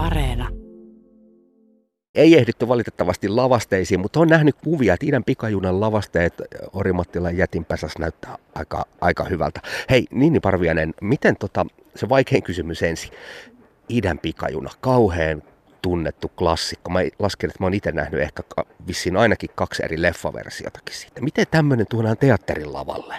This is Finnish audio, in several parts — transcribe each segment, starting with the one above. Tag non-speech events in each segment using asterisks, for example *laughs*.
Areena. Ei ehditty valitettavasti lavasteisiin, mutta on nähnyt kuvia, että idän pikajunan lavasteet Orimattilan jätinpäsässä näyttää aika, aika hyvältä. Hei, Ninni Parvianen, miten tota, se vaikein kysymys ensin. Idän pikajuna, kauhean tunnettu klassikko. Mä lasken, että mä oon itse nähnyt ehkä vissiin ainakin kaksi eri leffaversiotakin siitä. Miten tämmöinen tuodaan teatterin lavalle?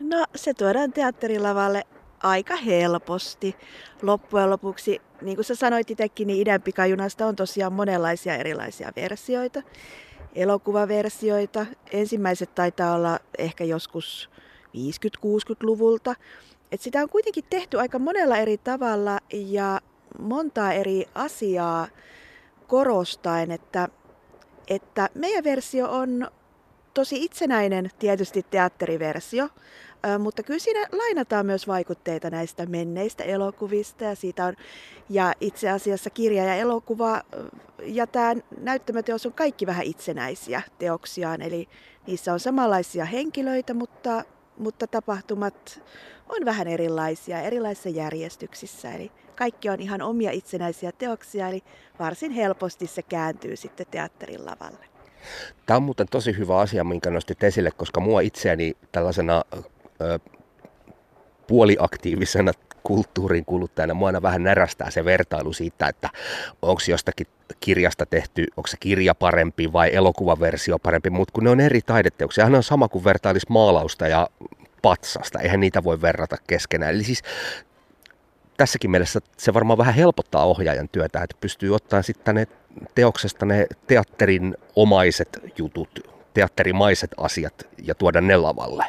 No se tuodaan teatterin lavalle aika helposti. Loppujen lopuksi, niin kuin sä sanoit itsekin, niin idän pikajunasta on tosiaan monenlaisia erilaisia versioita. Elokuvaversioita. Ensimmäiset taitaa olla ehkä joskus 50-60-luvulta. Et sitä on kuitenkin tehty aika monella eri tavalla ja montaa eri asiaa korostaen, että, että meidän versio on tosi itsenäinen tietysti teatteriversio, mutta kyllä siinä lainataan myös vaikutteita näistä menneistä elokuvista ja siitä on, ja itse asiassa kirja ja elokuva ja tämä näyttämöteos on kaikki vähän itsenäisiä teoksiaan, eli niissä on samanlaisia henkilöitä, mutta, mutta tapahtumat on vähän erilaisia, erilaisissa järjestyksissä, eli kaikki on ihan omia itsenäisiä teoksia, eli varsin helposti se kääntyy sitten teatterin lavalle. Tämä on muuten tosi hyvä asia, minkä nostit esille, koska mua itseäni tällaisena puoliaktiivisena kulttuurin kuluttajana mua aina vähän närästää se vertailu siitä, että onko jostakin kirjasta tehty, onko se kirja parempi vai elokuvaversio parempi, mutta kun ne on eri taideteoksia, hän on sama kuin vertailis maalausta ja patsasta, eihän niitä voi verrata keskenään. Eli siis tässäkin mielessä se varmaan vähän helpottaa ohjaajan työtä, että pystyy ottamaan sitten ne teoksesta ne teatterin omaiset jutut, teatterimaiset asiat ja tuoda ne lavalle.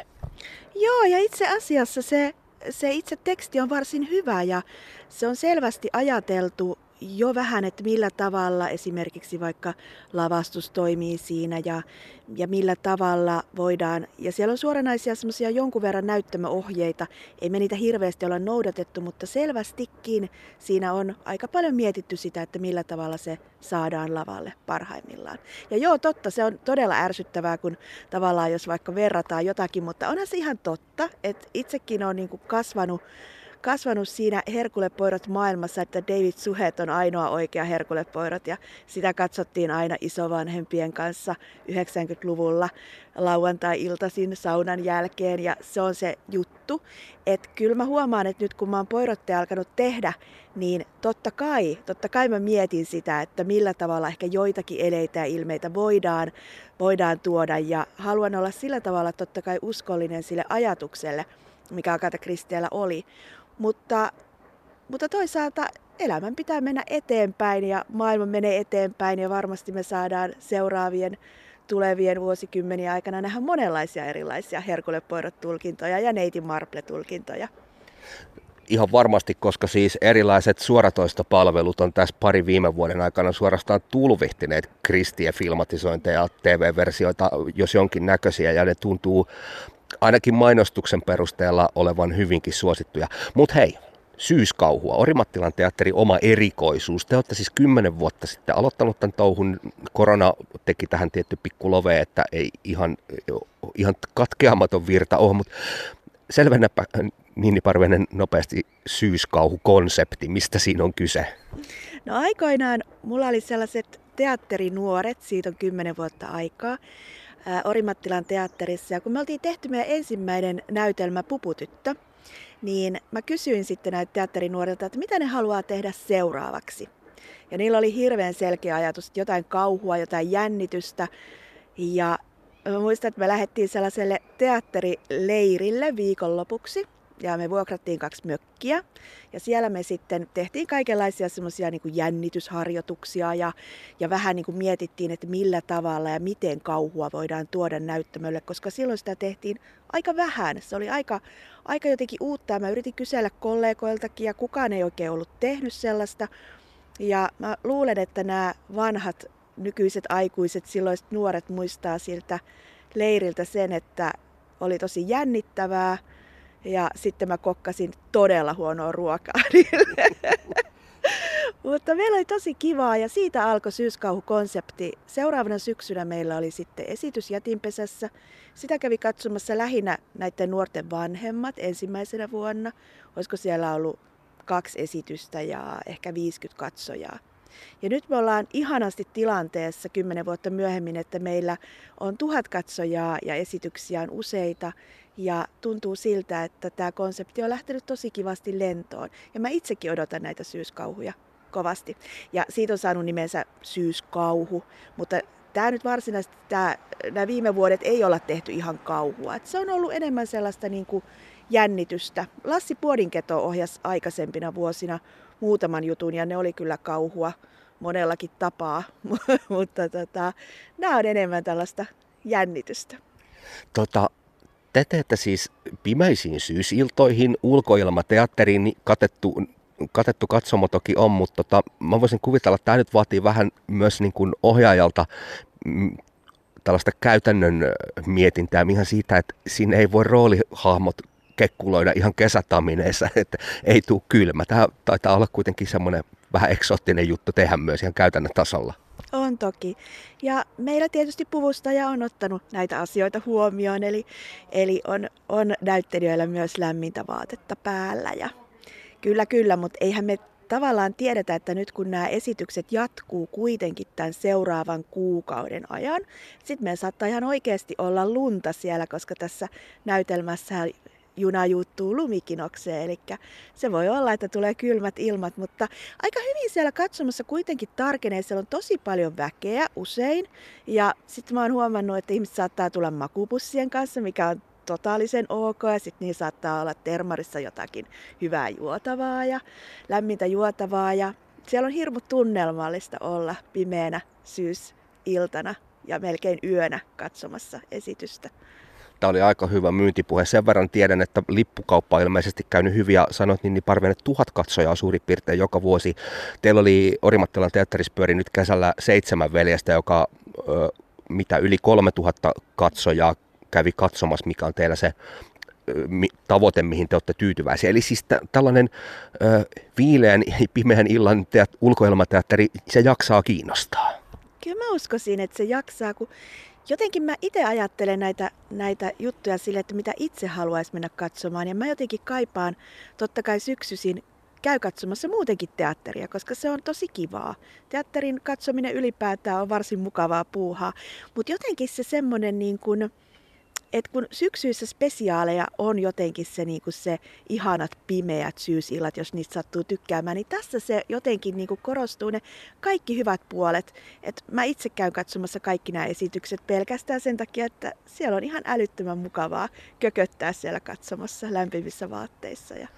Joo, ja itse asiassa se, se itse teksti on varsin hyvä ja se on selvästi ajateltu jo vähän, että millä tavalla esimerkiksi vaikka lavastus toimii siinä ja, ja millä tavalla voidaan, ja siellä on suoranaisia semmoisia jonkun verran näyttämöohjeita, ei me niitä hirveästi olla noudatettu, mutta selvästikin siinä on aika paljon mietitty sitä, että millä tavalla se saadaan lavalle parhaimmillaan. Ja joo, totta, se on todella ärsyttävää, kun tavallaan jos vaikka verrataan jotakin, mutta onhan se ihan totta, että itsekin on niin kasvanut kasvanut siinä Herkulepoirot maailmassa, että David Suhet on ainoa oikea Herkulepoirot ja sitä katsottiin aina isovanhempien kanssa 90-luvulla lauantai-iltaisin saunan jälkeen ja se on se juttu. Että kyllä mä huomaan, että nyt kun mä oon poirotteja alkanut tehdä, niin totta kai, totta kai mä mietin sitä, että millä tavalla ehkä joitakin eleitä ja ilmeitä voidaan, voidaan tuoda ja haluan olla sillä tavalla totta kai uskollinen sille ajatukselle, mikä Agatha Christiellä oli. Mutta, mutta toisaalta elämän pitää mennä eteenpäin ja maailma menee eteenpäin ja varmasti me saadaan seuraavien tulevien vuosikymmenien aikana nähdä monenlaisia erilaisia Herkulepoirot-tulkintoja ja Neitin Marple-tulkintoja. Ihan varmasti, koska siis erilaiset suoratoistopalvelut on tässä pari viime vuoden aikana suorastaan tulvihtineet Kristien filmatisointeja, TV-versioita, jos jonkin näköisiä, ja ne tuntuu ainakin mainostuksen perusteella olevan hyvinkin suosittuja. Mutta hei, syyskauhua, Orimattilan teatteri oma erikoisuus. Te olette siis kymmenen vuotta sitten aloittanut tämän touhun. Korona teki tähän tietty pikku love, että ei ihan, ihan katkeamaton virta ole, mutta selvennäpä Niini Parvenen nopeasti syyskauhukonsepti, mistä siinä on kyse? No aikoinaan mulla oli sellaiset teatterinuoret, siitä on kymmenen vuotta aikaa. Orimattilan teatterissa. Ja kun me oltiin tehty meidän ensimmäinen näytelmä Puputyttö, niin mä kysyin sitten näitä teatterinuorilta, että mitä ne haluaa tehdä seuraavaksi. Ja niillä oli hirveän selkeä ajatus, että jotain kauhua, jotain jännitystä. Ja mä muistan, että me lähdettiin sellaiselle teatterileirille viikonlopuksi ja me vuokrattiin kaksi mökkiä. Ja siellä me sitten tehtiin kaikenlaisia semmoisia niin jännitysharjoituksia ja, ja vähän niin kuin mietittiin, että millä tavalla ja miten kauhua voidaan tuoda näyttämölle, koska silloin sitä tehtiin aika vähän. Se oli aika, aika jotenkin uutta mä yritin kysellä kollegoiltakin ja kukaan ei oikein ollut tehnyt sellaista. Ja mä luulen, että nämä vanhat nykyiset aikuiset, silloiset nuoret muistaa siltä leiriltä sen, että oli tosi jännittävää, ja sitten mä kokkasin todella huonoa ruokaa *laughs* Mutta meillä oli tosi kivaa ja siitä alkoi syyskauhukonsepti. Seuraavana syksynä meillä oli sitten esitys Jätinpesässä. Sitä kävi katsomassa lähinnä näiden nuorten vanhemmat ensimmäisenä vuonna. Olisiko siellä ollut kaksi esitystä ja ehkä 50 katsojaa. Ja nyt me ollaan ihanasti tilanteessa kymmenen vuotta myöhemmin, että meillä on tuhat katsojaa ja esityksiä on useita. Ja tuntuu siltä, että tämä konsepti on lähtenyt tosi kivasti lentoon. Ja mä itsekin odotan näitä syyskauhuja kovasti. Ja siitä on saanut nimensä syyskauhu, mutta tämä nyt varsinaisesti, nämä viime vuodet ei olla tehty ihan kauhua. Et se on ollut enemmän sellaista niin kuin jännitystä. Lassi Puodinketo ohjasi aikaisempina vuosina muutaman jutun ja ne oli kyllä kauhua monellakin tapaa, *laughs* mutta tota, nämä on enemmän tällaista jännitystä. Tota, te teette siis pimeisiin syysiltoihin, ulkoilmateatteriin katettu, katettu katsomo toki on, mutta tota, mä voisin kuvitella, että tämä nyt vaatii vähän myös niin kuin ohjaajalta mm, tällaista käytännön mietintää ihan siitä, että siinä ei voi roolihahmot kekkuloida ihan kesätamineissa, *laughs* että ei tule kylmä. Tämä taitaa olla kuitenkin semmoinen vähän eksoottinen juttu tehdä myös ihan käytännön tasolla. On toki. Ja meillä tietysti puvustaja on ottanut näitä asioita huomioon, eli, eli on, on näyttelijöillä myös lämmintä vaatetta päällä. Ja kyllä, kyllä, mutta eihän me tavallaan tiedetä, että nyt kun nämä esitykset jatkuu kuitenkin tämän seuraavan kuukauden ajan, sitten meillä saattaa ihan oikeasti olla lunta siellä, koska tässä näytelmässä juna juuttuu lumikinokseen, eli se voi olla, että tulee kylmät ilmat, mutta aika hyvin siellä katsomassa kuitenkin tarkenee, siellä on tosi paljon väkeä usein, ja sitten mä oon huomannut, että ihmiset saattaa tulla makupussien kanssa, mikä on totaalisen ok, ja sitten niin saattaa olla termarissa jotakin hyvää juotavaa ja lämmintä juotavaa, ja siellä on hirmu tunnelmallista olla pimeänä syysiltana ja melkein yönä katsomassa esitystä. Tämä oli aika hyvä myyntipuhe. Sen verran tiedän, että lippukauppa on ilmeisesti käynyt hyvin ja sanoit niin, niin Parvinen, tuhat katsojaa suurin piirtein joka vuosi. Teillä oli Orimattilan teatterispyöri nyt kesällä seitsemän veljestä, joka ö, mitä yli 3000 katsojaa kävi katsomassa, mikä on teillä se tavoite, mihin te olette tyytyväisiä. Eli siis t- tällainen ö, viileän, *laughs* pimeän illan teat- ulkoilmateatteri, se jaksaa kiinnostaa. Kyllä mä uskoisin, että se jaksaa, kun jotenkin mä itse ajattelen näitä, näitä juttuja sille, että mitä itse haluaisi mennä katsomaan. Ja mä jotenkin kaipaan totta kai syksyisin käy katsomassa muutenkin teatteria, koska se on tosi kivaa. Teatterin katsominen ylipäätään on varsin mukavaa puuhaa, mutta jotenkin se semmoinen niin kuin, et kun syksyissä spesiaaleja on jotenkin se, niin kuin se ihanat pimeät syysillat, jos niistä sattuu tykkäämään, niin tässä se jotenkin niin kuin korostuu ne kaikki hyvät puolet. Et mä itse käyn katsomassa kaikki nämä esitykset pelkästään sen takia, että siellä on ihan älyttömän mukavaa kököttää siellä katsomassa lämpimissä vaatteissa. Ja...